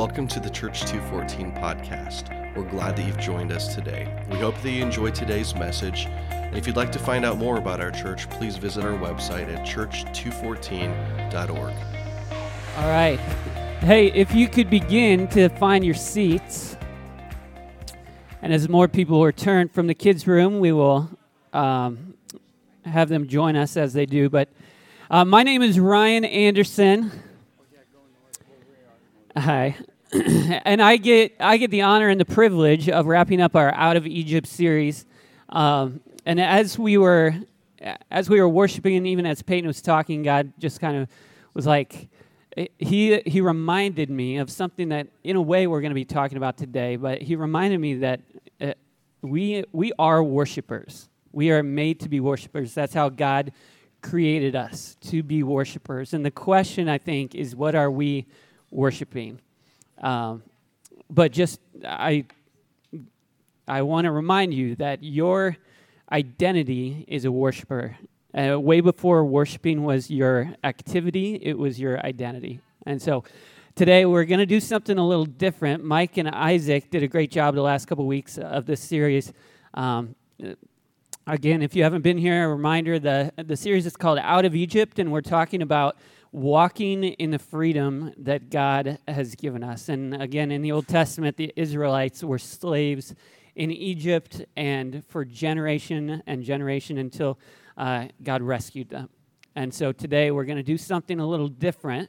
Welcome to the Church 214 podcast. We're glad that you've joined us today. We hope that you enjoyed today's message. And if you'd like to find out more about our church, please visit our website at church214.org. All right. Hey, if you could begin to find your seats. And as more people return from the kids' room, we will um, have them join us as they do. But uh, my name is Ryan Anderson. Hi. and I get I get the honor and the privilege of wrapping up our Out of Egypt series. Um, and as we were as we were worshiping, and even as Peyton was talking, God just kind of was like he he reminded me of something that in a way we're going to be talking about today. But he reminded me that uh, we we are worshipers. We are made to be worshipers. That's how God created us to be worshipers. And the question I think is, what are we worshiping? Um, but just I I want to remind you that your identity is a worshiper. Uh, way before worshiping was your activity, it was your identity. And so today we're going to do something a little different. Mike and Isaac did a great job the last couple weeks of this series. Um, again, if you haven't been here, a reminder the, the series is called Out of Egypt, and we're talking about walking in the freedom that God has given us. And again, in the Old Testament, the Israelites were slaves in Egypt and for generation and generation until uh, God rescued them. And so today we're going to do something a little different.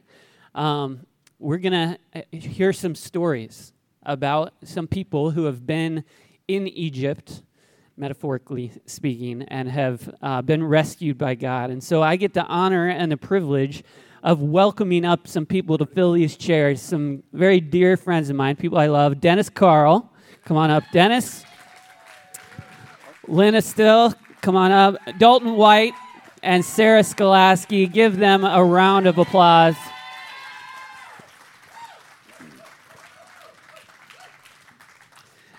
Um, we're going to uh, hear some stories about some people who have been in Egypt metaphorically speaking, and have uh, been rescued by God. And so I get the honor and the privilege of welcoming up some people to fill these chairs, some very dear friends of mine, people I love. Dennis Carl, come on up. Dennis. Lynn Still, come on up. Dalton White and Sarah Skolaski, give them a round of applause.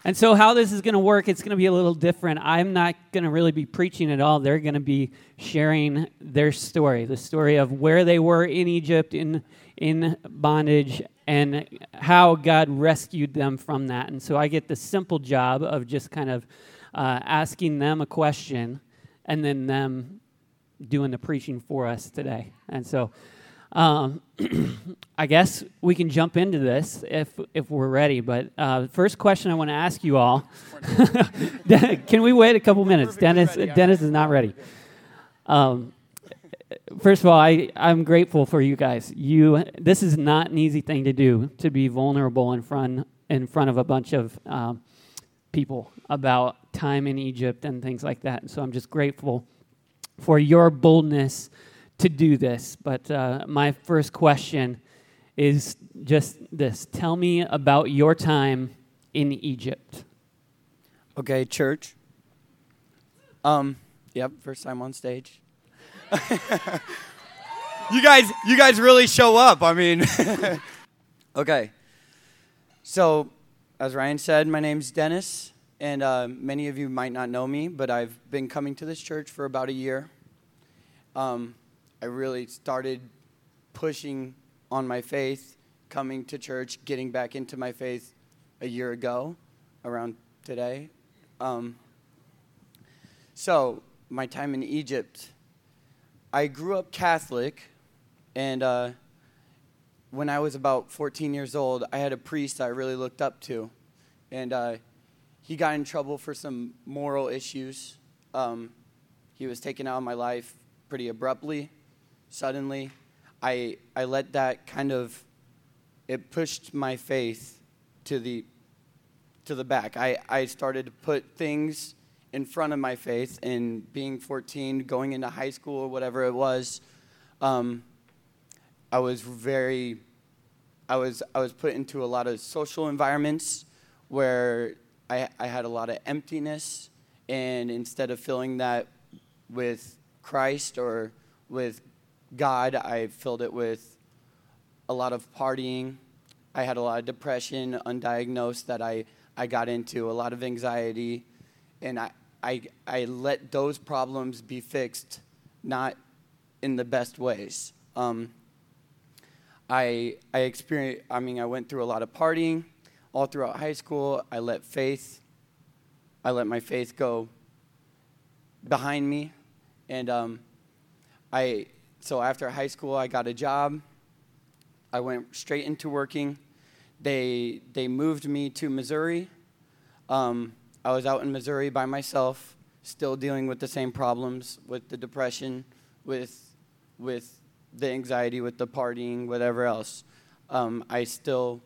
And so, how this is going to work, it's going to be a little different. I'm not going to really be preaching at all. They're going to be sharing their story the story of where they were in Egypt, in, in bondage, and how God rescued them from that. And so, I get the simple job of just kind of uh, asking them a question and then them doing the preaching for us today. And so, um, I guess we can jump into this if if we're ready. But uh, first question I want to ask you all: Can we wait a couple minutes? Dennis Dennis is not ready. Um, first of all, I I'm grateful for you guys. You this is not an easy thing to do to be vulnerable in front in front of a bunch of um, people about time in Egypt and things like that. And so I'm just grateful for your boldness to do this. But uh, my first question is just this Tell me about your time in Egypt. Okay, church. Um, yep, first time on stage. you guys, you guys really show up. I mean, okay. So, as Ryan said, my name's Dennis, and uh, many of you might not know me, but I've been coming to this church for about a year. Um, I really started pushing on my faith, coming to church, getting back into my faith a year ago, around today. Um, so, my time in Egypt, I grew up Catholic, and uh, when I was about 14 years old, I had a priest I really looked up to, and uh, he got in trouble for some moral issues. Um, he was taken out of my life pretty abruptly suddenly, I, I let that kind of, it pushed my faith to the, to the back. I, I started to put things in front of my faith and being 14, going into high school or whatever it was, um, I was very, I was, I was put into a lot of social environments where I, I had a lot of emptiness. And instead of filling that with Christ or with God, I filled it with a lot of partying. I had a lot of depression, undiagnosed, that I, I got into, a lot of anxiety. And I, I, I let those problems be fixed, not in the best ways. Um, I I experienced. I mean, I went through a lot of partying all throughout high school. I let faith. I let my faith go behind me, and um, I. So after high school, I got a job. I went straight into working. They they moved me to Missouri. Um, I was out in Missouri by myself, still dealing with the same problems, with the depression, with with the anxiety, with the partying, whatever else. Um, I still,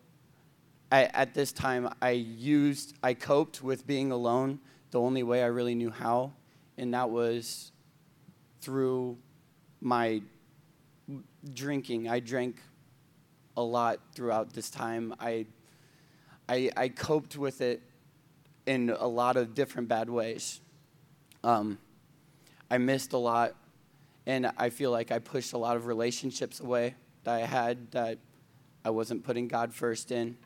I, at this time, I used, I coped with being alone the only way I really knew how, and that was through my drinking. I drank a lot throughout this time. I, I, I coped with it in a lot of different bad ways. Um, I missed a lot and I feel like I pushed a lot of relationships away that I had that I wasn't putting God first in.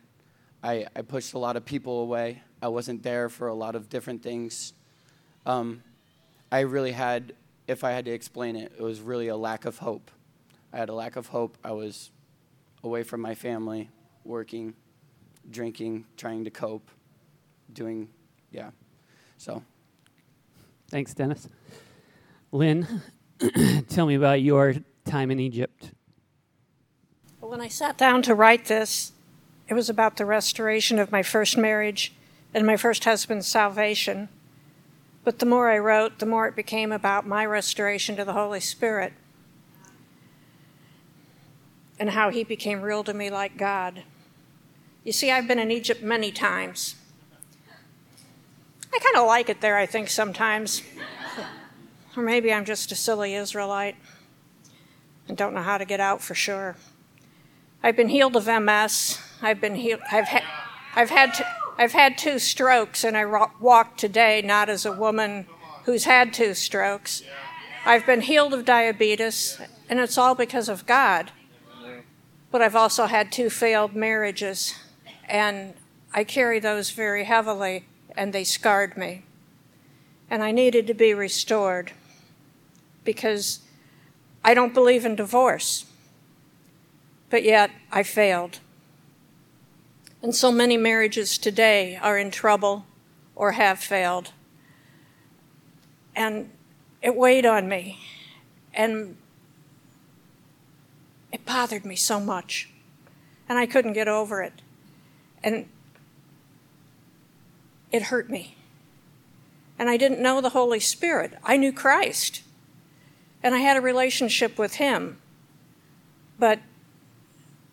I, I pushed a lot of people away. I wasn't there for a lot of different things. Um, I really had, if I had to explain it, it was really a lack of hope. I had a lack of hope. I was away from my family, working, drinking, trying to cope, doing, yeah. So. Thanks, Dennis. Lynn, Tell me about your time in Egypt. When I sat down to write this, it was about the restoration of my first marriage and my first husband's salvation. But the more I wrote, the more it became about my restoration to the Holy Spirit and how he became real to me like God. You see, I've been in Egypt many times. I kind of like it there, I think, sometimes. Or maybe I'm just a silly Israelite and don't know how to get out for sure. I've been healed of MS. I've been healed. I've, ha- I've had to, I've had two strokes, and I walk today not as a woman who's had two strokes. I've been healed of diabetes, and it's all because of God. But I've also had two failed marriages, and I carry those very heavily, and they scarred me. And I needed to be restored because I don't believe in divorce. But yet I failed. And so many marriages today are in trouble or have failed. And it weighed on me. And it bothered me so much. And I couldn't get over it. And it hurt me. And I didn't know the Holy Spirit. I knew Christ and I had a relationship with Him, but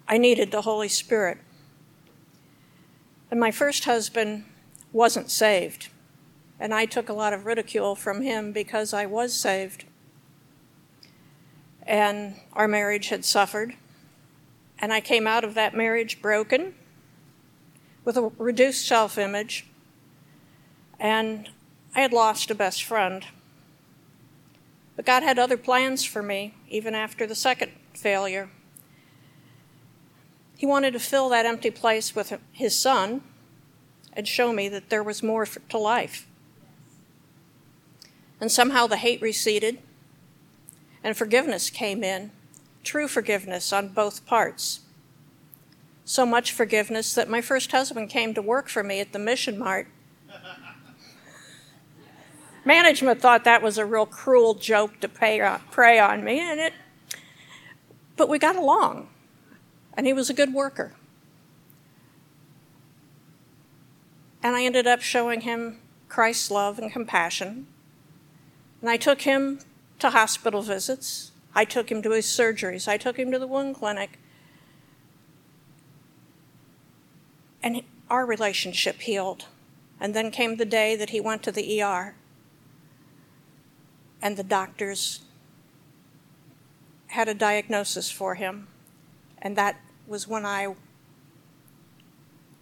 I needed the Holy Spirit. And my first husband wasn't saved, and I took a lot of ridicule from him because I was saved. And our marriage had suffered, and I came out of that marriage broken with a reduced self image, and I had lost a best friend. But God had other plans for me, even after the second failure. He wanted to fill that empty place with His Son and show me that there was more to life. And somehow the hate receded and forgiveness came in, true forgiveness on both parts. So much forgiveness that my first husband came to work for me at the Mission Mart Management thought that was a real cruel joke to pay, uh, prey on me, and it. But we got along, and he was a good worker. And I ended up showing him Christ's love and compassion. And I took him to hospital visits. I took him to his surgeries. I took him to the wound clinic. And our relationship healed. And then came the day that he went to the ER and the doctors had a diagnosis for him, and that was when I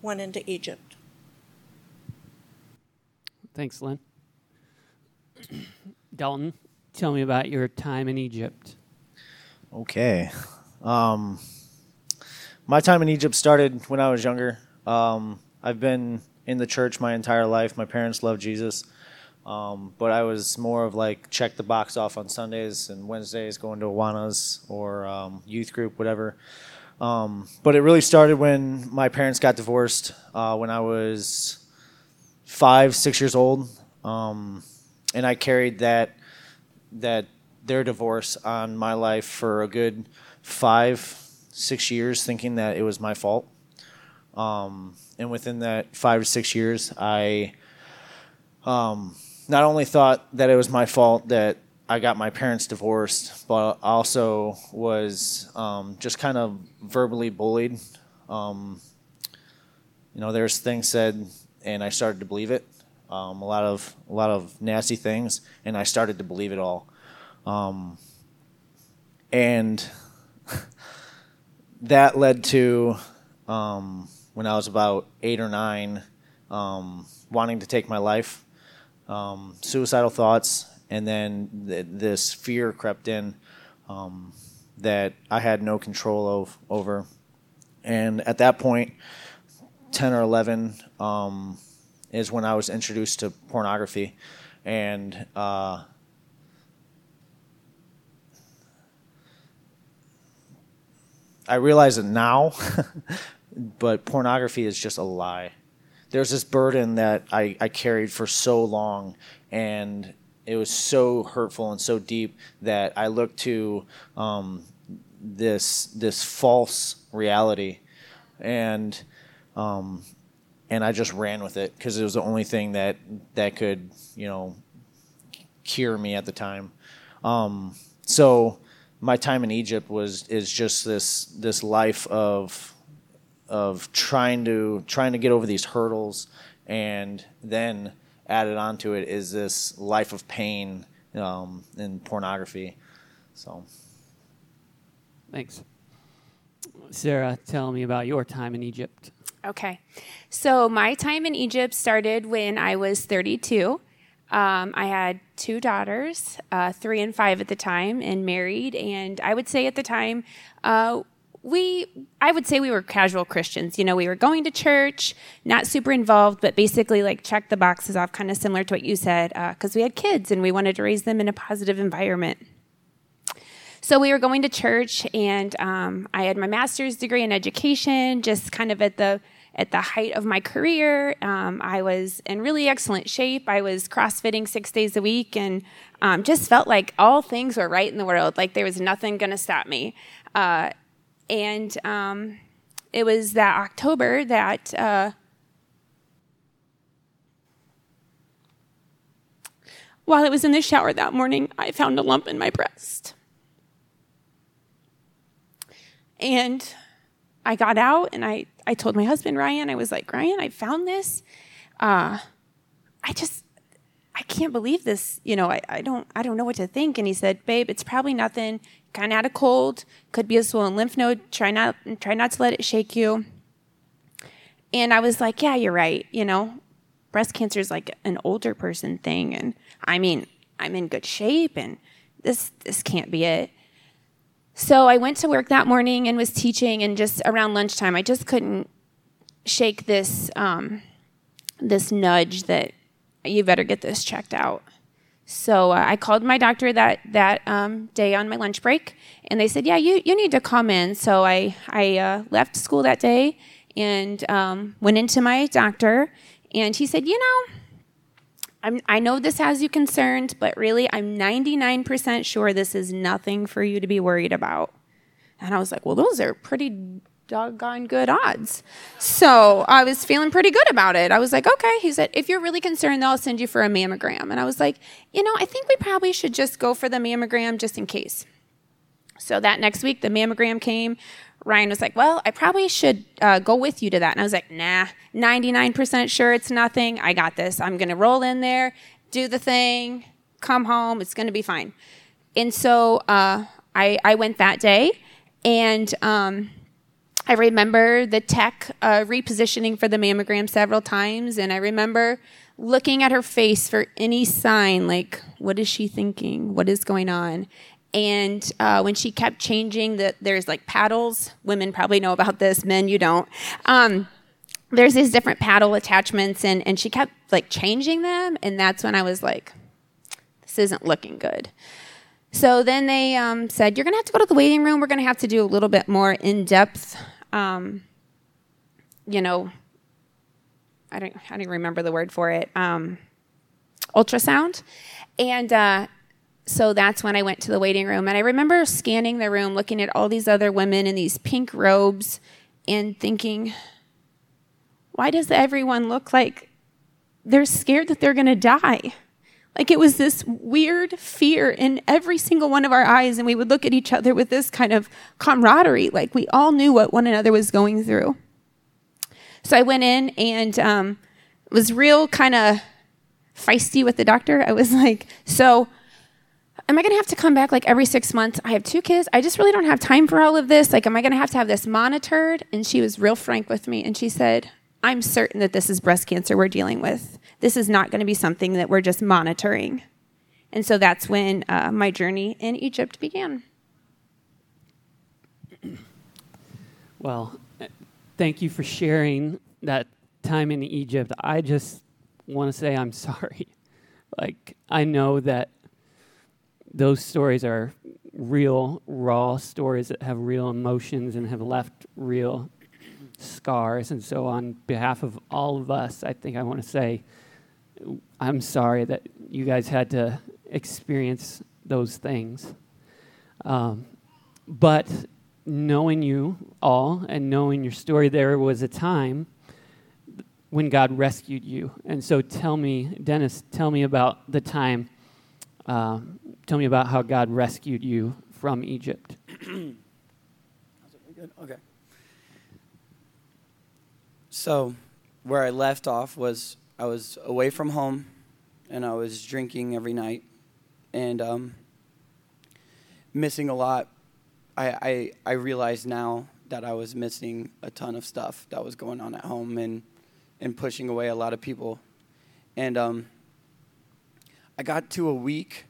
went into Egypt. Thanks, Lynn. Dalton, tell me about your time in Egypt. Okay. Um, my time in Egypt started when I was younger. Um, I've been in the church my entire life. My parents love Jesus. Um, but I was more of like check the box off on Sundays and Wednesdays, going to Awanas or um, youth group, whatever. Um, but it really started when my parents got divorced uh, when I was five, six years old, um, and I carried that that their divorce on my life for a good five, six years, thinking that it was my fault. Um, and within that five to six years, I um, not only thought that it was my fault that I got my parents divorced, but also was um, just kind of verbally bullied. Um, you know, there's things said, and I started to believe it. Um, a lot of a lot of nasty things, and I started to believe it all. Um, and that led to um, when I was about eight or nine, um, wanting to take my life, suicidal thoughts, and then th- this fear crept in um, that I had no control of over. And at that point, ten or eleven um, is when I was introduced to pornography, and uh, I realize it now, but pornography is just a lie. There's this burden that I, I carried for so long, and it was so hurtful and so deep that I looked to um, this this false reality, and um, and I just ran with it because it was the only thing that that could you know cure me at the time. Um, so my time in Egypt was is just this this life of of trying to trying to get over these hurdles and then added onto it is this life of pain um, and pornography. So, thanks, Sarah. Tell me about your time in Egypt. Okay, so my time in Egypt started when I was 32. Um, I had two daughters, uh, three and five at the time, and married. And I would say at the time, uh, we i would say we were casual christians. You know we were going to church not super involved but basically like check the boxes off kind of similar to what you said because uh, we had kids and we wanted to raise them in a positive environment. So we were going to church and um, i had my master's degree in education just kind of at the at the height of my career. Um, i was in really excellent shape. I was crossfitting six days a week and um, just felt like all things were right in the world like there was nothing going to stop me. Uh, and um, it was that October that uh, while I was in the shower that morning, I found a lump in my breast. And I got out and I, I told my husband, Ryan, I was like, Ryan, I found this. Uh, I just, I can't believe this. You know, I, I don't, I don't know what to think. And he said, babe, it's probably nothing kind of had a cold, could be a swollen lymph node. Try not try not to let it shake you. And I was like, yeah, you're right. You know, breast cancer is like an older person thing, and I mean, I'm in good shape, and this this can't be it. So I went to work that morning and was teaching, and just around lunchtime, I just couldn't shake this um, this nudge that you better get this checked out. So uh, I called my doctor that that um, day on my lunch break, and they said, "Yeah, you, you need to come in." So I I uh, left school that day and um, went into my doctor, and he said, "You know, I'm, I know this has you concerned, but really, I'm 99% sure this is nothing for you to be worried about." And I was like, "Well, those are pretty doggone good odds. So I was feeling pretty good about it. I was like, okay. He said, if you're really concerned, I'll send you for a mammogram. And I was like, you know, I think we probably should just go for the mammogram just in case. So that next week, the mammogram came. Ryan was like, well, I probably should uh, go with you to that. And I was like, nah, 99% sure it's nothing. I got this. I'm going to roll in there, do the thing, come home. It's going to be fine. And so uh, I, I went that day. And um, I remember the tech uh, repositioning for the mammogram several times, and I remember looking at her face for any sign like, what is she thinking? What is going on? And uh, when she kept changing, that there's like paddles. Women probably know about this. Men, you don't. Um, there's these different paddle attachments, and and she kept like changing them, and that's when I was like, this isn't looking good. So then they um, said, You're going to have to go to the waiting room. We're going to have to do a little bit more in depth, um, you know, I don't, I don't remember the word for it, um, ultrasound. And uh, so that's when I went to the waiting room. And I remember scanning the room, looking at all these other women in these pink robes, and thinking, why does everyone look like they're scared that they're going to die? Like it was this weird fear in every single one of our eyes, and we would look at each other with this kind of camaraderie, like we all knew what one another was going through. So I went in and um, was real kind of feisty with the doctor. I was like, so am I going to have to come back like every six months? I have two kids. I just really don't have time for all of this. Like, am I going to have to have this monitored? And she was real frank with me. And she said, I'm certain that this is breast cancer we're dealing with. This is not going to be something that we're just monitoring. And so that's when uh, my journey in Egypt began. Well, thank you for sharing that time in Egypt. I just want to say I'm sorry. Like, I know that those stories are real, raw stories that have real emotions and have left real scars. And so, on behalf of all of us, I think I want to say I'm sorry that you guys had to experience those things. Um, but knowing you all and knowing your story, there was a time when God rescued you. And so tell me, Dennis, tell me about the time. Um, tell me about how God rescued you from Egypt. Okay. So, where I left off was I was away from home, and I was drinking every night, and um, missing a lot. I, I I realize now that I was missing a ton of stuff that was going on at home, and and pushing away a lot of people, and um, I got to a week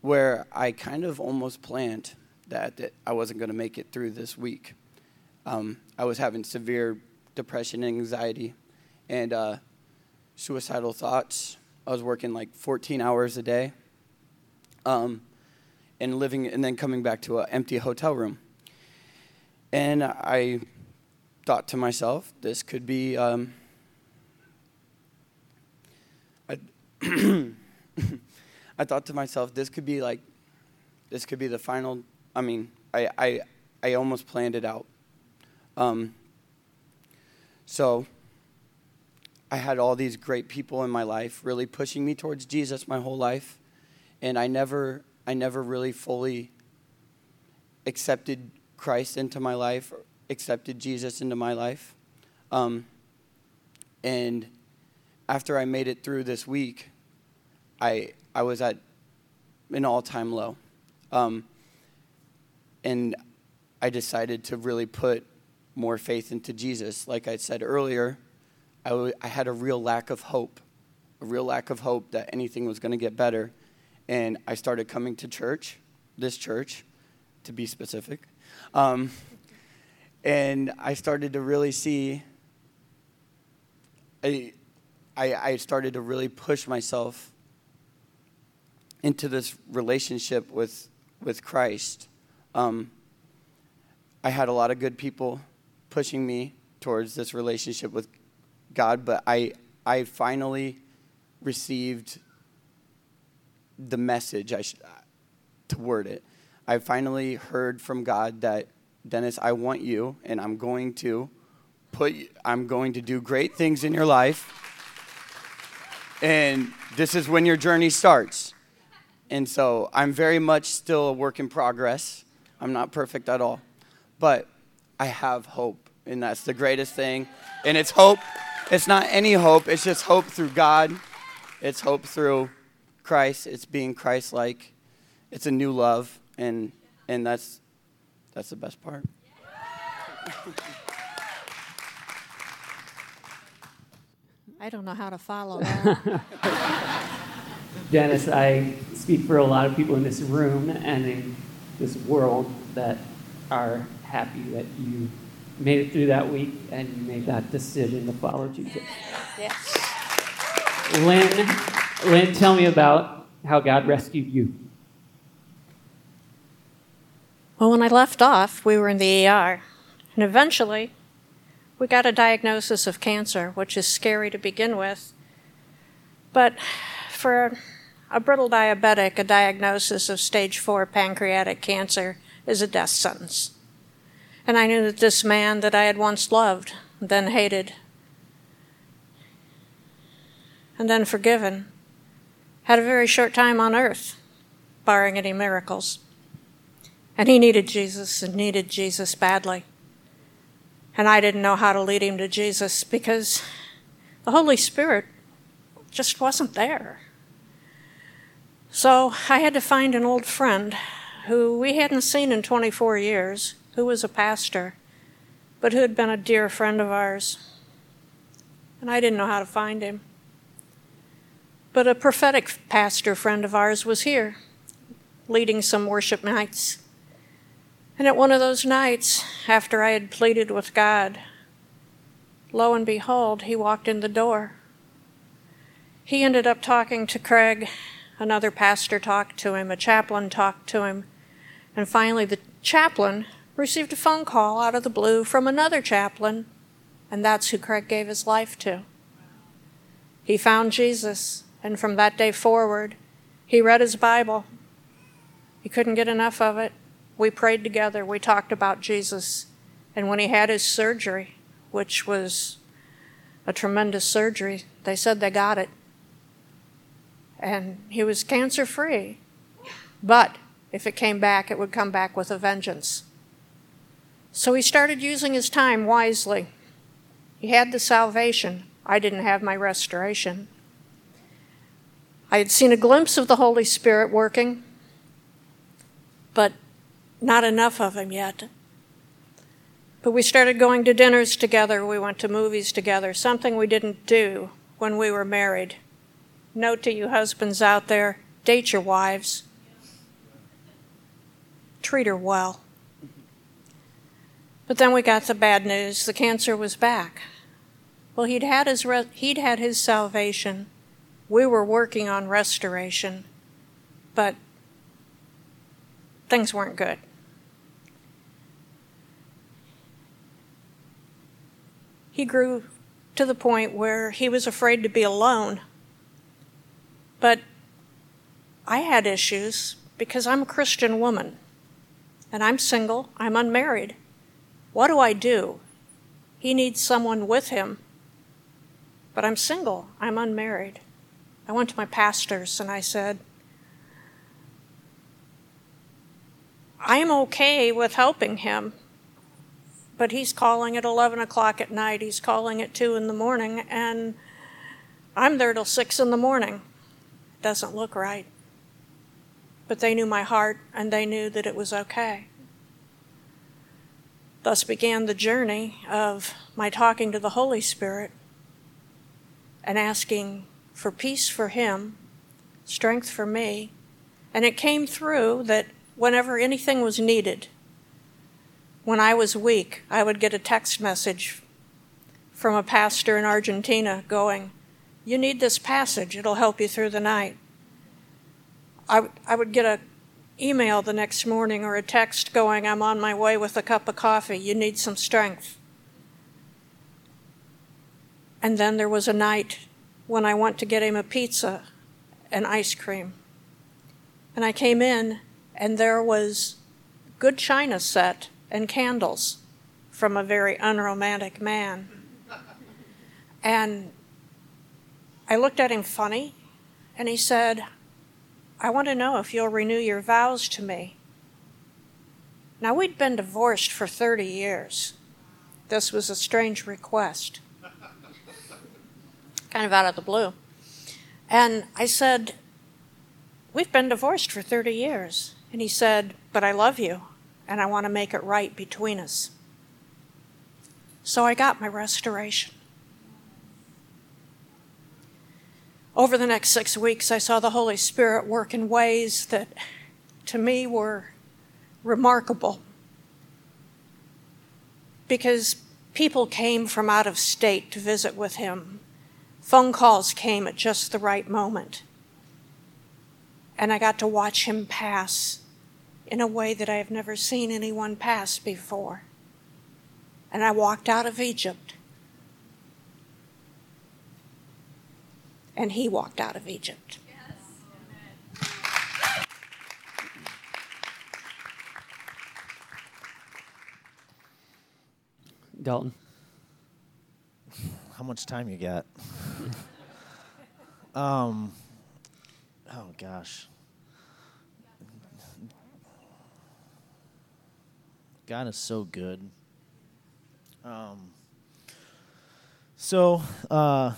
where I kind of almost planned that, that I wasn't going to make it through this week. Um, I was having severe depression and anxiety and uh, suicidal thoughts. I was working like 14 hours a day um, and living and then coming back to an empty hotel room. And I thought to myself, this could be. Um, I, I thought to myself, this could be like, this could be the final. I mean, I, I, I almost planned it out. Um, so I had all these great people in my life really pushing me towards Jesus my whole life. And I never I never really fully accepted Christ into my life, accepted Jesus into my life. Um, and after I made it through this week, I I was at an all time low. Um, and I decided to really put more faith into Jesus. Like I said earlier, I, w- I had a real lack of hope, a real lack of hope that anything was going to get better. And I started coming to church, this church, to be specific. Um, and I started to really see, I, I, I started to really push myself into this relationship with, with Christ. Um, I had a lot of good people pushing me towards this relationship with God, but I, I finally received the message I should, to word it. I finally heard from God that Dennis, I want you, and I'm going to put. I'm going to do great things in your life, and this is when your journey starts. And so I'm very much still a work in progress. I'm not perfect at all, but I have hope, and that's the greatest thing. And it's hope. It's not any hope. It's just hope through God. It's hope through Christ. It's being Christ-like. It's a new love, and and that's that's the best part. I don't know how to follow that. Dennis, I speak for a lot of people in this room and in this world that are happy that you made it through that week and you made that decision to follow Jesus. yes. Lynn, Lynn, tell me about how God rescued you. Well, when I left off, we were in the ER, and eventually we got a diagnosis of cancer, which is scary to begin with. But for a brittle diabetic, a diagnosis of stage four pancreatic cancer is a death sentence. And I knew that this man that I had once loved, then hated, and then forgiven, had a very short time on earth, barring any miracles. And he needed Jesus and needed Jesus badly. And I didn't know how to lead him to Jesus because the Holy Spirit just wasn't there. So I had to find an old friend who we hadn't seen in 24 years, who was a pastor, but who had been a dear friend of ours. And I didn't know how to find him. But a prophetic pastor friend of ours was here, leading some worship nights. And at one of those nights, after I had pleaded with God, lo and behold, he walked in the door. He ended up talking to Craig. Another pastor talked to him, a chaplain talked to him, and finally the chaplain received a phone call out of the blue from another chaplain, and that's who Craig gave his life to. He found Jesus and from that day forward, he read his Bible. He couldn't get enough of it. We prayed together. We talked about Jesus. And when he had his surgery, which was a tremendous surgery, they said they got it. And he was cancer free. But if it came back, it would come back with a vengeance. So he started using his time wisely. He had the salvation. I didn't have my restoration. I had seen a glimpse of the Holy Spirit working, but not enough of Him yet. But we started going to dinners together, we went to movies together, something we didn't do when we were married. Note to you husbands out there date your wives, treat her well. But then we got the bad news the cancer was back. Well, he'd had his, re- he'd had his salvation we were working on restoration, but things weren't good. He grew to the point where he was afraid to be alone. But I had issues because I'm a Christian woman and I'm single, I'm unmarried. What do I do? He needs someone with him, but I'm single, I'm unmarried. I went to my pastors and I said, I'm okay with helping him, but he's calling at 11 o'clock at night, he's calling at 2 in the morning, and I'm there till 6 in the morning. It doesn't look right. But they knew my heart and they knew that it was okay. Thus began the journey of my talking to the Holy Spirit and asking for peace for him, strength for me, and it came through that whenever anything was needed, when I was weak, I would get a text message from a pastor in Argentina going, You need this passage, it'll help you through the night. I, I would get a email the next morning or a text going, I'm on my way with a cup of coffee, you need some strength. And then there was a night when I went to get him a pizza and ice cream. And I came in, and there was good china set and candles from a very unromantic man. And I looked at him funny, and he said, I want to know if you'll renew your vows to me. Now, we'd been divorced for 30 years. This was a strange request kind of out of the blue. And I said, We've been divorced for 30 years. And he said, But I love you, and I want to make it right between us. So I got my restoration. Over the next six weeks, I saw the Holy Spirit work in ways that to me were remarkable. Because people came from out of state to visit with him Phone calls came at just the right moment. And I got to watch him pass in a way that I have never seen anyone pass before. And I walked out of Egypt. And he walked out of Egypt. Dalton. How much time you got? um. Oh gosh. God is so good. Um. So, uh,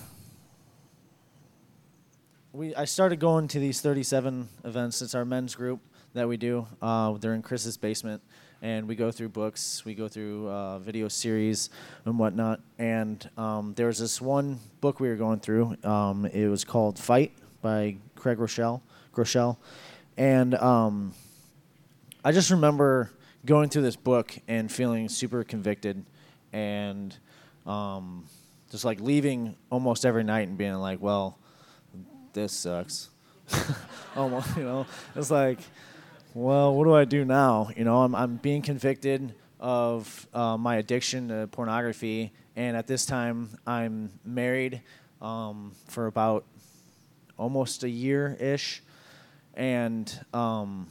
we I started going to these 37 events. It's our men's group that we do. Uh, they're in Chris's basement, and we go through books, we go through uh, video series and whatnot. And um, there was this one book we were going through. Um, it was called Fight by Craig Rochelle. Groeschel. And um, I just remember going through this book and feeling super convicted and um, just like leaving almost every night and being like, well, this sucks. almost, you know, it's like, well, what do I do now? You know, I'm, I'm being convicted of uh, my addiction to pornography, and at this time, I'm married um, for about almost a year ish, and um,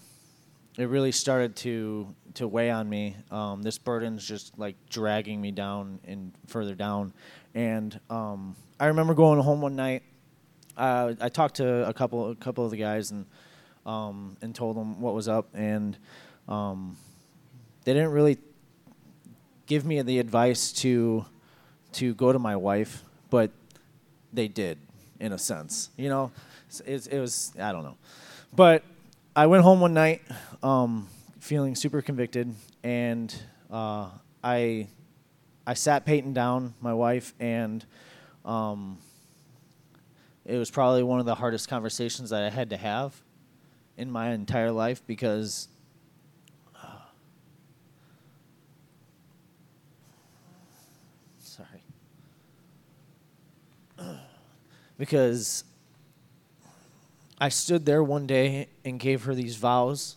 it really started to to weigh on me. Um, this burden's just like dragging me down and further down, and um, I remember going home one night. Uh, I talked to a couple a couple of the guys and um, and told them what was up, and um, they didn't really give me the advice to to go to my wife, but they did in a sense. You know, it, it was I don't know, but I went home one night um, feeling super convicted, and uh, I I sat Peyton down, my wife, and um, it was probably one of the hardest conversations that I had to have in my entire life because uh, sorry because I stood there one day and gave her these vows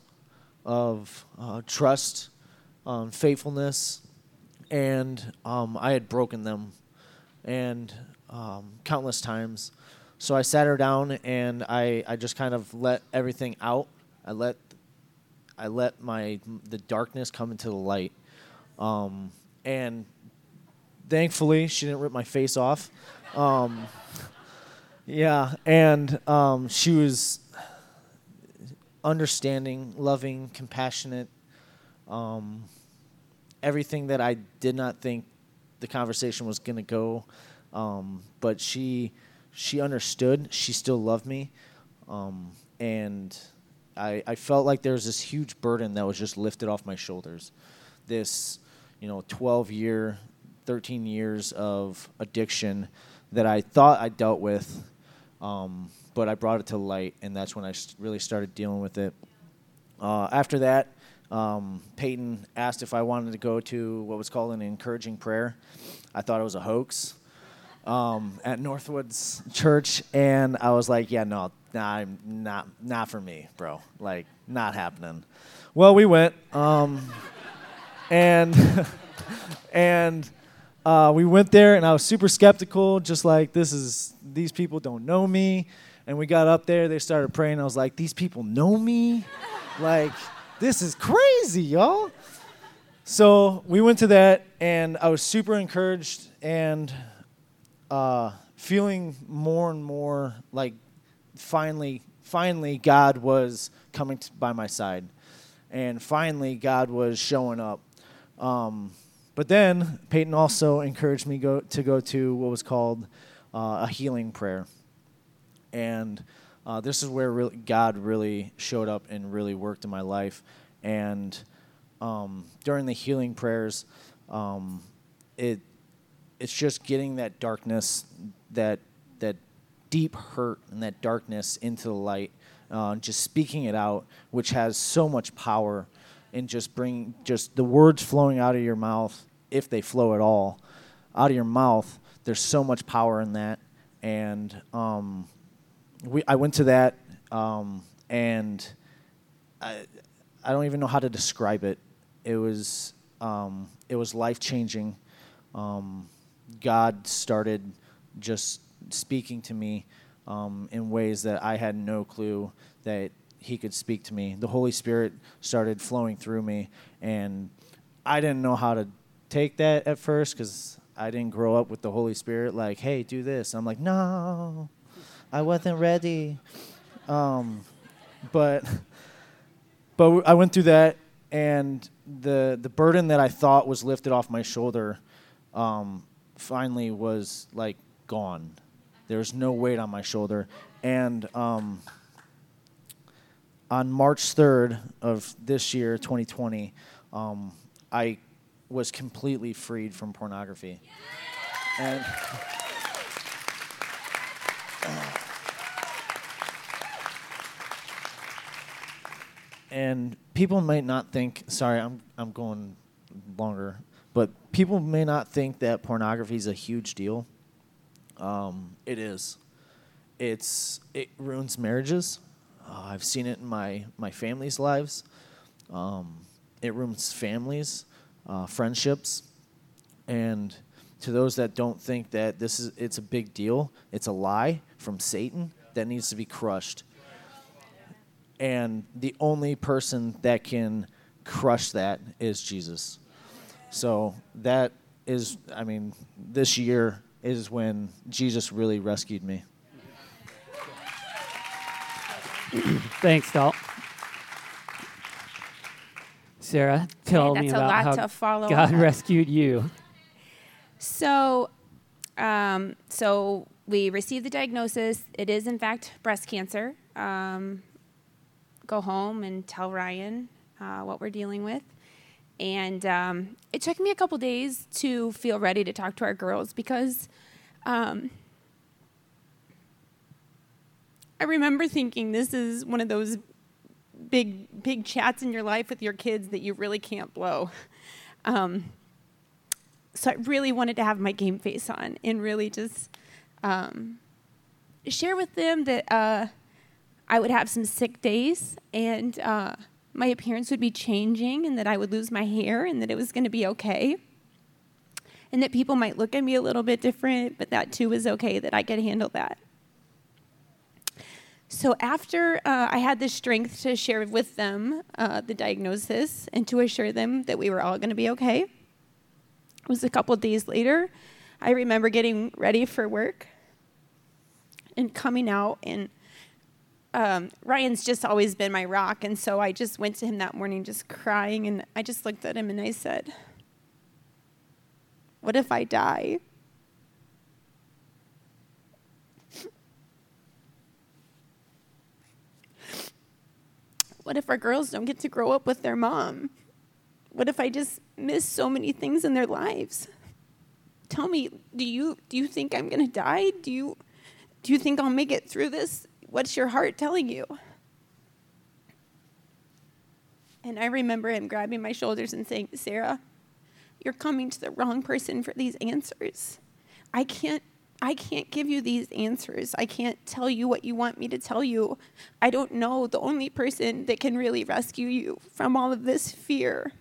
of uh, trust, um, faithfulness, and um, I had broken them, and um, countless times. So I sat her down and I, I just kind of let everything out. I let I let my the darkness come into the light, um, and thankfully she didn't rip my face off. Um, yeah, and um, she was understanding, loving, compassionate. Um, everything that I did not think the conversation was going to go, um, but she she understood. She still loved me, um, and I I felt like there was this huge burden that was just lifted off my shoulders. This, you know, twelve year, thirteen years of addiction that I thought I dealt with um, but I brought it to light, and that's when I really started dealing with it. Uh, after that, um, Peyton asked if I wanted to go to what was called an encouraging prayer. I thought it was a hoax um, at Northwoods Church, and I was like, "Yeah, no, nah, not not for me, bro. Like, not happening." Well, we went, um, and and uh, we went there, and I was super skeptical, just like this is these people don't know me. And we got up there, they started praying. I was like, these people know me, like this is crazy, y'all. So we went to that, and I was super encouraged and uh, feeling more and more like finally, finally, God was coming to, by my side, and finally, God was showing up. Um, but then Peyton also encouraged me go, to go to what was called uh, a healing prayer. And uh, this is where really God really showed up and really worked in my life. And um, during the healing prayers, um, it it's just getting that darkness, that that deep hurt and that darkness into the light, uh, just speaking it out, which has so much power and just bring just the words flowing out of your mouth, if they flow at all, out of your mouth. There's so much power in that, and um, we I went to that, um, and I I don't even know how to describe it. It was um, it was life changing. Um, God started just speaking to me um, in ways that I had no clue that He could speak to me. The Holy Spirit started flowing through me, and I didn't know how to take that at first because I didn't grow up with the Holy Spirit. Like, hey, do this. I'm like, no, I wasn't ready. Um, but but I went through that, and the the burden that I thought was lifted off my shoulder, um, finally was like gone. There was no weight on my shoulder, and um, on March 3rd of this year, 2020, um, I was completely freed from pornography. And and people might not think sorry i'm i'm going longer but people may not think that pornography is a huge deal. Um, it is. It's it ruins marriages. Uh, i've seen it in my my family's lives. Um, it ruins families uh, friendships. And to those that don't think that this is it's a big deal it's a lie from satan that needs to be crushed. And the only person that can crush that is Jesus. So that is, I mean, this year is when Jesus really rescued me. Thanks, Dalt. Sarah, tell Okay, me that's a about lot how to follow God up. rescued you. So, um, so we received the diagnosis. It is in fact breast cancer. Um, go home and tell Ryan uh, what we're dealing with. And um, it took me a couple days to feel ready to talk to our girls because um, I remember thinking this is one of those big, big chats in your life with your kids that you really can't blow. Um, so I really wanted to have my game face on and really just um, share with them that uh, I would have some sick days and uh, my appearance would be changing and that I would lose my hair and that it was going to be okay. And that people might look at me a little bit different, but that too was okay, that I could handle that. So after uh, I had the strength to share with them uh, the diagnosis and to assure them that we were all going to be okay, it was a couple days later. I remember getting ready for work and coming out, and um, Ryan's just always been my rock, and so I just went to him that morning, just crying, and I just looked at him and I said, "What if I die?" What if our girls don't get to grow up with their mom? What if I just miss so many things in their lives? Tell me, do you do you think I'm going to die? Do you do you think I'll make it through this? What's your heart telling you? And I remember him grabbing my shoulders and saying, "Sarah, you're coming to the wrong person for these answers. I can't I can't give you these answers. I can't tell you what you want me to tell you. I don't know. The only person that can really rescue you from all of this fear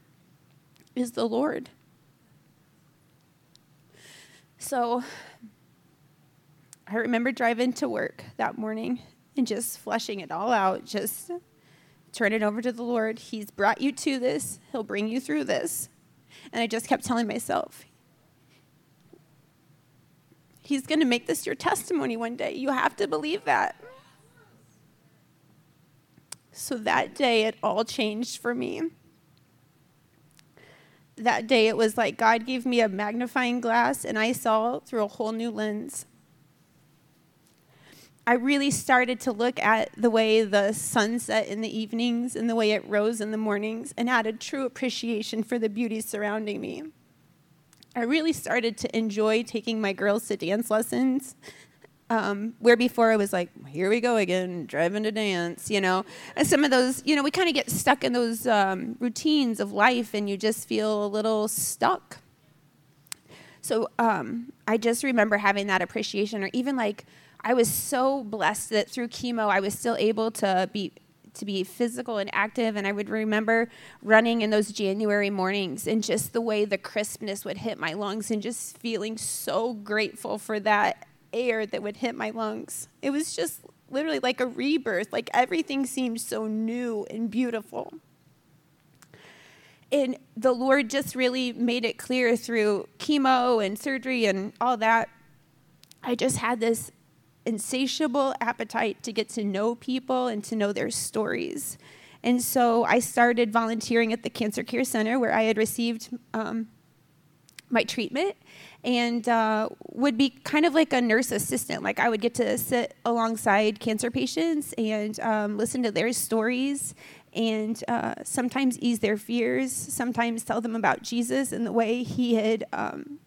is the Lord. So I remember driving to work that morning and just flushing it all out, just turn it over to the Lord. He's brought you to this, He'll bring you through this. And I just kept telling myself, He's going to make this your testimony one day. You have to believe that. So that day, it all changed for me. That day, it was like God gave me a magnifying glass and I saw through a whole new lens. I really started to look at the way the sun set in the evenings and the way it rose in the mornings and had a true appreciation for the beauty surrounding me. I really started to enjoy taking my girls to dance lessons. Um, where before I was like, here we go again, driving to dance, you know. And some of those, you know, we kind of get stuck in those um, routines of life and you just feel a little stuck. So um, I just remember having that appreciation, or even like I was so blessed that through chemo I was still able to be to be physical and active. And I would remember running in those January mornings and just the way the crispness would hit my lungs and just feeling so grateful for that air that would hit my lungs. It was just literally like a rebirth, like everything seemed so new and beautiful. And the Lord just really made it clear through chemo and surgery and all that. I just had this insatiable appetite to get to know people and to know their stories. And so I started volunteering at the Cancer Care Center where I had received um, my treatment and uh, would be kind of like a nurse assistant. Like I would get to sit alongside cancer patients and um, listen to their stories and uh, sometimes ease their fears, sometimes tell them about Jesus and the way he had um,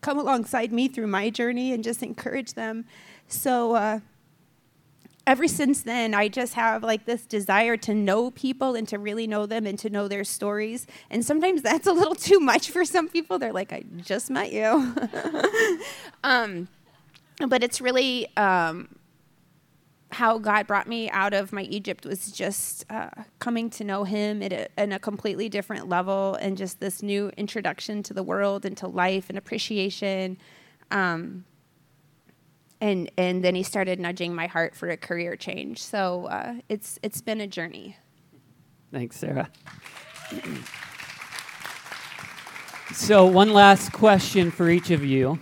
come alongside me through my journey and just encourage them. So, uh, ever since then, I just have like this desire to know people and to really know them and to know their stories. And sometimes that's a little too much for some people. They're like, I just met you. um, but it's really um, how God brought me out of my Egypt was just uh, coming to know Him at a, at a completely different level and just this new introduction to the world and to life and appreciation. Um, and and then he started nudging my heart for a career change. So uh, it's it's been a journey. Thanks, Sarah. so one last question for each of you.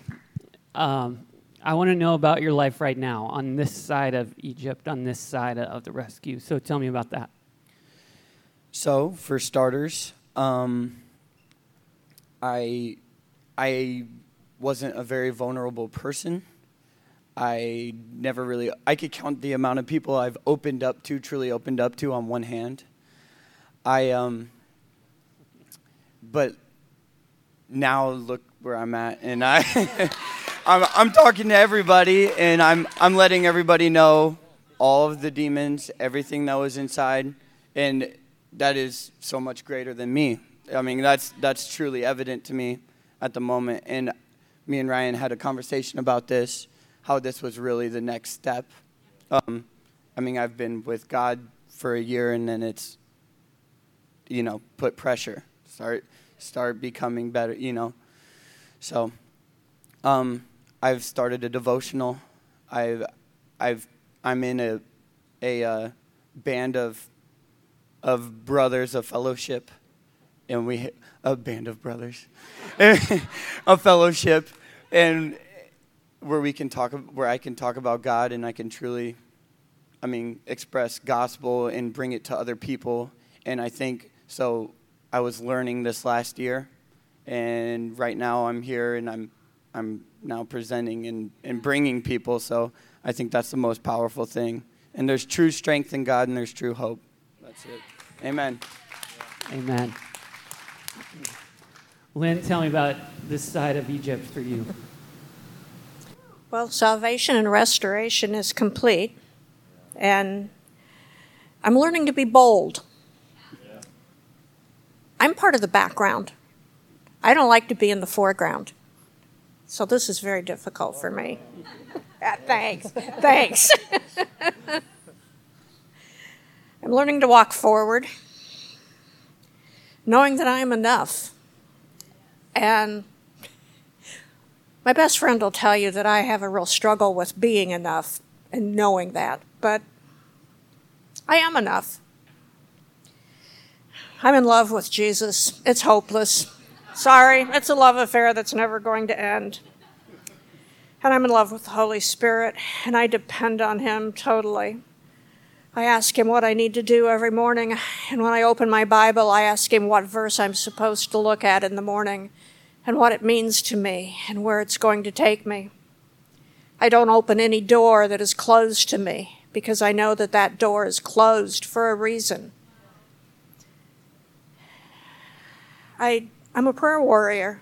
Um, I want to know about your life right now on this side of Egypt, on this side of the rescue. So tell me about that. So, for starters, um, I I wasn't a very vulnerable person. I never really, I could count the amount of people I've opened up to, truly opened up to on one hand. I, um, but now look where I'm at, and I, I'm, I'm talking to everybody, and I'm, I'm letting everybody know all of the demons, everything that was inside, and that is so much greater than me. I mean, that's, that's truly evident to me at the moment, and me and Ryan had a conversation about this how this was really the next step. Um, I mean, I've been with God for a year, and then it's, you know, put pressure, start start becoming better, you know. So, um, I've started a devotional. I've I've I'm in a a uh, band of of brothers of fellowship, and we a band of brothers, a fellowship, and where we can talk, where I can talk about God and I can truly, I mean, express gospel and bring it to other people. And I think so. I was learning this last year, and right now I'm here and I'm I'm now presenting and, and bringing people. So I think that's the most powerful thing. And there's true strength in God and there's true hope. That's it. Amen. Amen. Lynn, tell me about this side of Egypt for you. Well, salvation and restoration is complete, and I'm learning to be bold. I'm part of the background. I don't like to be in the foreground. So this is very difficult for me. Ah, thanks. Thanks. I'm learning to walk forward, knowing that I am enough. And my best friend will tell you that I have a real struggle with being enough and knowing that, but I am enough. I'm in love with Jesus. It's hopeless. Sorry, it's a love affair that's never going to end. And I'm in love with the Holy Spirit, and I depend on Him totally. I ask Him what I need to do every morning, and when I open my Bible, I ask Him what verse I'm supposed to look at in the morning and what it means to me and where it's going to take me. I don't open any door that is closed to me because I know that that door is closed for a reason. I, I'm a prayer warrior.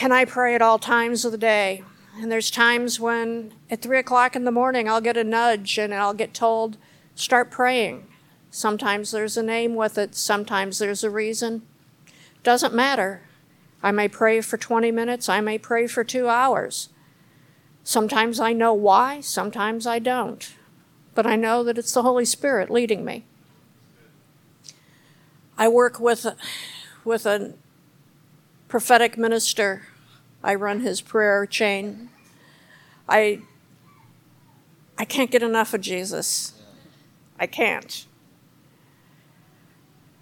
And I pray at all times of the day. And there's times when at three o'clock in the morning I'll get a nudge and I'll get told, start praying. Sometimes there's a name with it, sometimes there's a reason. Doesn't matter. I may pray for 20 minutes, I may pray for two hours. Sometimes I know why, sometimes I don't. but I know that it's the Holy Spirit leading me. I work with, with a prophetic minister. I run his prayer chain. I, I can't get enough of Jesus. I can't.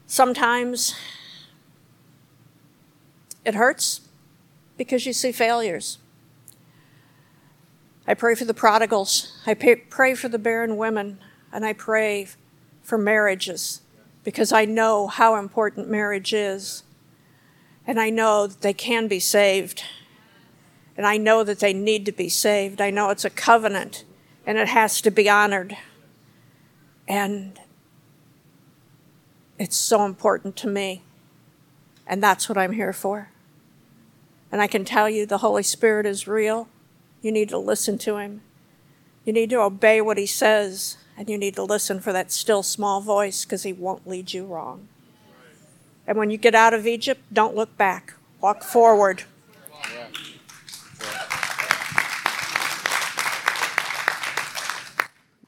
Sometimes it hurts because you see failures. I pray for the prodigals. I pray for the barren women. And I pray for marriages because I know how important marriage is. And I know that they can be saved. And I know that they need to be saved. I know it's a covenant and it has to be honored. And it's so important to me. And that's what I'm here for. And I can tell you the Holy Spirit is real. You need to listen to Him. You need to obey what He says. And you need to listen for that still small voice because He won't lead you wrong. And when you get out of Egypt, don't look back, walk forward.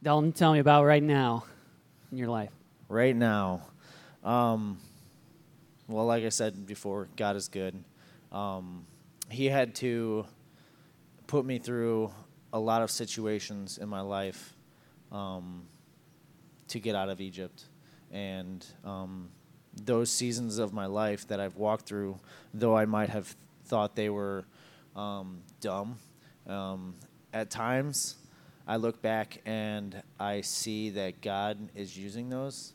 Dalton, tell me about right now in your life. Right now, um, well, like I said before, God is good. Um, he had to put me through a lot of situations in my life um, to get out of Egypt. And um, those seasons of my life that I've walked through, though I might have thought they were um, dumb, um, at times I look back and I see that God is using those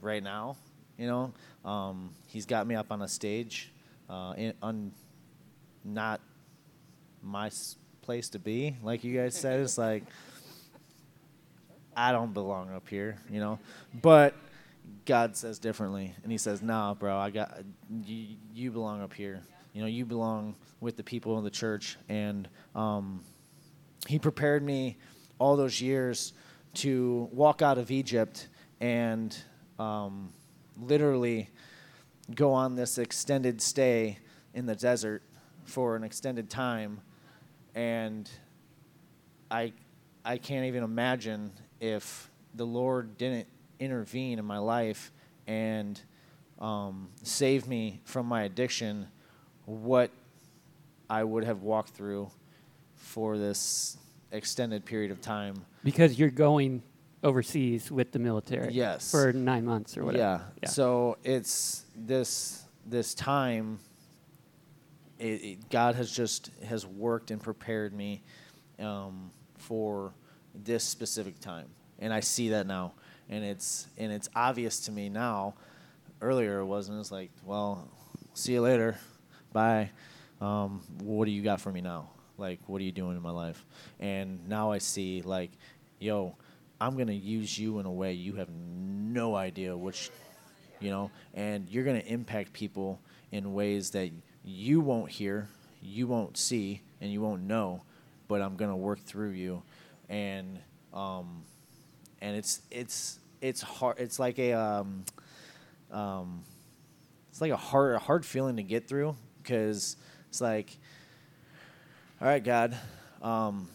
right now. You know, um, He's got me up on a stage, uh, in, on not my place to be. Like you guys said, it's like I don't belong up here, you know. But God says differently, and He says, "Nah, bro, I got you. You belong up here. You know, you belong with the people in the church." And um, He prepared me all those years to walk out of Egypt and um, literally go on this extended stay in the desert for an extended time, and I I can't even imagine if the Lord didn't intervene in my life and um, save me from my addiction, what I would have walked through for this extended period of time. Because you're going overseas with the military. Yes. For nine months or whatever. Yeah. yeah. So it's this this time. It, it, God has just has worked and prepared me um, for this specific time, and I see that now, and it's and it's obvious to me now. Earlier it wasn't. It's like, well, see you later, bye. Um, what do you got for me now? Like, what are you doing in my life? And now I see, like, yo, I'm gonna use you in a way you have no idea which, you know, and you're gonna impact people in ways that you won't hear, you won't see, and you won't know, but I'm gonna work through you, and um, and it's it's it's hard. It's like a um, um, it's like a hard a hard feeling to get through because it's like, all right, God, um,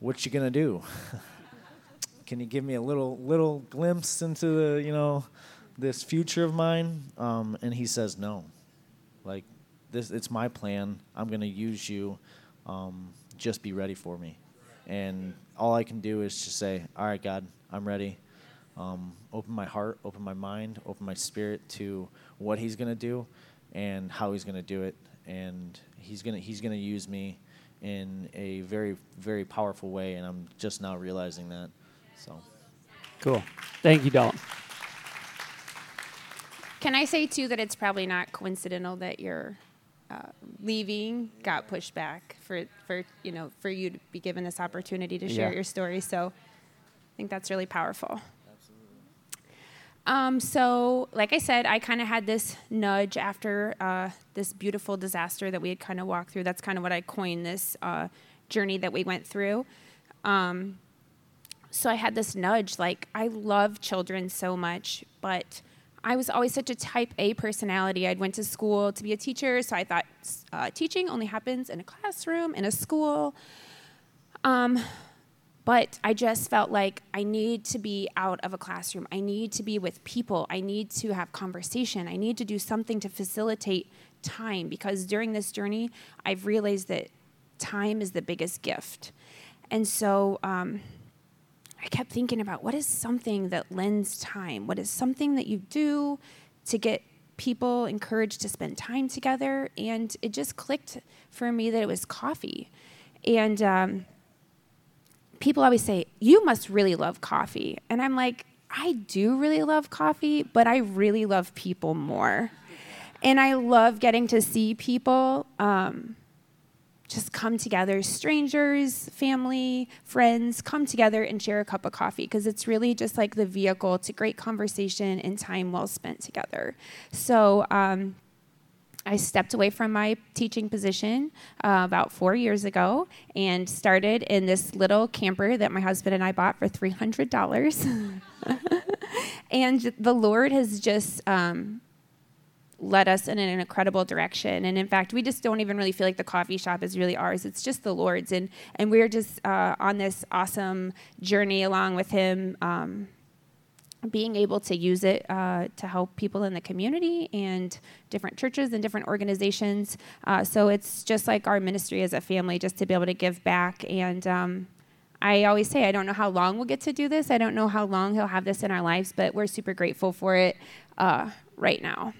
what you gonna do? Can you give me a little little glimpse into the you know this future of mine? Um, and he says no. Like this, it's my plan. I'm gonna use you. Um, just be ready for me. And all I can do is just say, all right, God, I'm ready. Um, open my heart, open my mind, open my spirit to what He's gonna do and how He's gonna do it. And He's gonna He's gonna use me in a very very powerful way, and I'm just now realizing that. So, cool. Thank you, Dalton. Can I say too that it's probably not coincidental that your uh, leaving got pushed back for for you know for you to be given this opportunity to share Yeah. your story. So, I think that's really powerful. Um, so, like I said, I kind of had this nudge after uh, this beautiful disaster that we had kind of walked through. That's kind of what I coined this uh, journey that we went through. Um, so I had this nudge like, I love children so much, but I was always such a type A personality. I'd went to school to be a teacher, so I thought uh, teaching only happens in a classroom, in a school. Um, but I just felt like I need to be out of a classroom. I need to be with people. I need to have conversation. I need to do something to facilitate time because during this journey, I've realized that time is the biggest gift. And so um, I kept thinking about what is something that lends time? What is something that you do to get people encouraged to spend time together? And it just clicked for me that it was coffee. And um, people always say, You must really love coffee. And I'm like, I do really love coffee, but I really love people more. And I love getting to see people um, just come together, strangers, family, friends, come together and share a cup of coffee because it's really just like the vehicle to great conversation and time well spent together. So, um, I stepped away from my teaching position uh, about four years ago and started in this little camper that my husband and I bought for $300. and the Lord has just um, led us in an incredible direction. And in fact, we just don't even really feel like the coffee shop is really ours. It's just the Lord's. And, and we're just uh, on this awesome journey along with Him. Um, being able to use it uh, to help people in the community and different churches and different organizations. Uh, so it's just like our ministry as a family, just to be able to give back. And um, I always say, I don't know how long we'll get to do this. I don't know how long He'll have this in our lives, but we're super grateful for it uh, right now.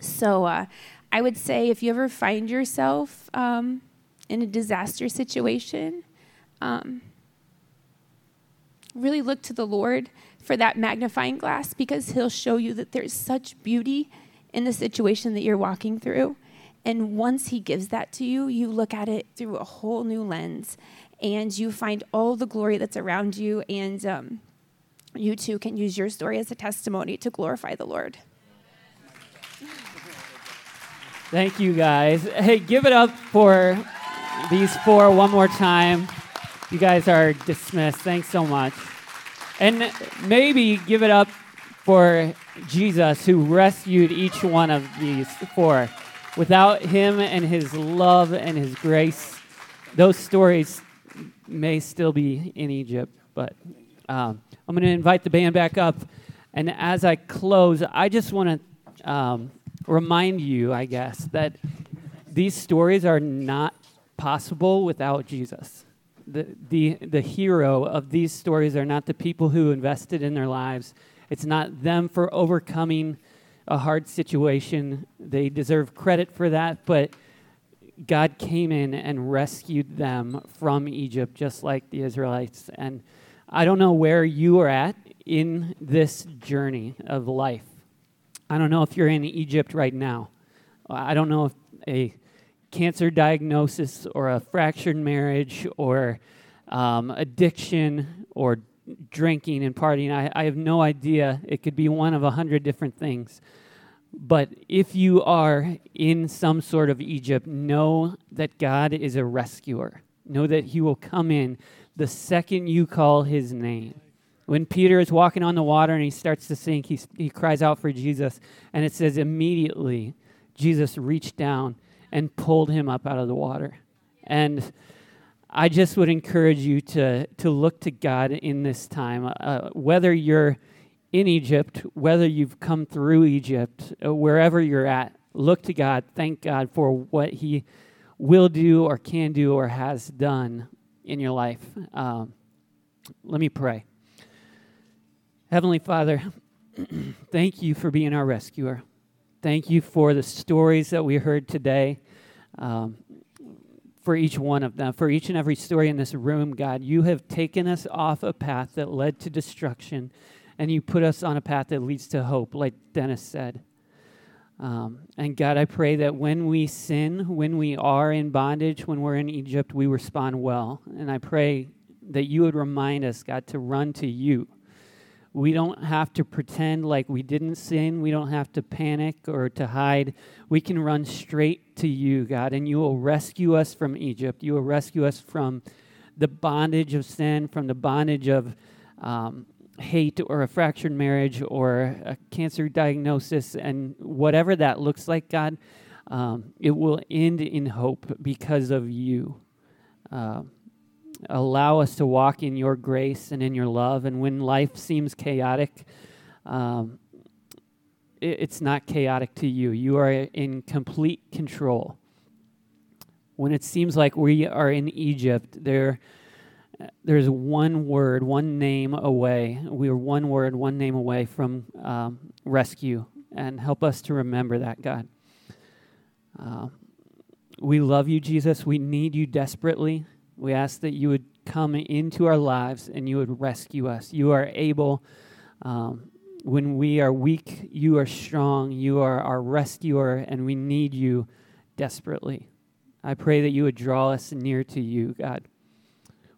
So uh, I would say if you ever find yourself um, in a disaster situation, um, really look to the Lord for that magnifying glass because He'll show you that there's such beauty in the situation that you're walking through. And once He gives that to you, you look at it through a whole new lens and you find all the glory that's around you. And um, you too can use your story as a testimony to glorify the Lord. Thank you, guys. Hey, give it up for these four one more time. You guys are dismissed. Thanks so much. And maybe give it up for Jesus who rescued each one of these four. Without him and his love and his grace, those stories may still be in Egypt. But um, I'm going to invite the band back up. And as I close, I just want to um, remind you, I guess, that these stories are not possible without Jesus the, the, the hero of these stories are not the people who invested in their lives. It's not them for overcoming a hard situation. They deserve credit for that, but God came in and rescued them from Egypt, just like the Israelites. And I don't know where you are at in this journey of life. I don't know if you're in Egypt right now. I don't know if a cancer diagnosis or a fractured marriage or um, addiction or drinking and partying. I, I have no idea. It could be one of a hundred different things. But if you are in some sort of Egypt, know that God is a rescuer. Know that He will come in the second you call His name. When Peter is walking on the water and he starts to sink, he, he cries out for Jesus. And it says, immediately, Jesus reached down and pulled him up out of the water. And I just would encourage you to, to look to God in this time. Uh, whether you're in Egypt, whether you've come through Egypt, uh, wherever you're at, look to God. Thank God for what He will do or can do or has done in your life. Um, let me pray. Heavenly Father, thank you for being our rescuer. Thank you for the stories that we heard today. Um, for each one of them, for each and every story in this room, God, you have taken us off a path that led to destruction, and you put us on a path that leads to hope, like Dennis said. Um, and God, I pray that when we sin, when we are in bondage, when we're in Egypt, we respond well. And I pray that you would remind us, God, to run to you we don't have to pretend like we didn't sin. We don't have to panic or to hide. We can run straight to you, God, and you will rescue us from Egypt. You will rescue us from the bondage of sin, from the bondage of um, hate or a fractured marriage or a cancer diagnosis, and whatever that looks like, God, um, it will end in hope because of you. Uh, Allow us to walk in your grace and in your love. And when life seems chaotic, um, it, it's not chaotic to you. You are in complete control. When it seems like we are in Egypt, there, there's one word, one name away. We are one word, one name away from um, rescue. And help us to remember that, God. Uh, we love you, Jesus. We need you desperately. We ask that you would come into our lives and you would rescue us. You are able. Um, when we are weak, you are strong. You are our rescuer, and we need you desperately. I pray that you would draw us near to you, God.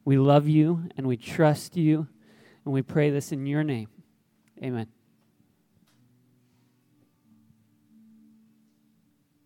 We love you and we trust you, and we pray this in your name. Amen.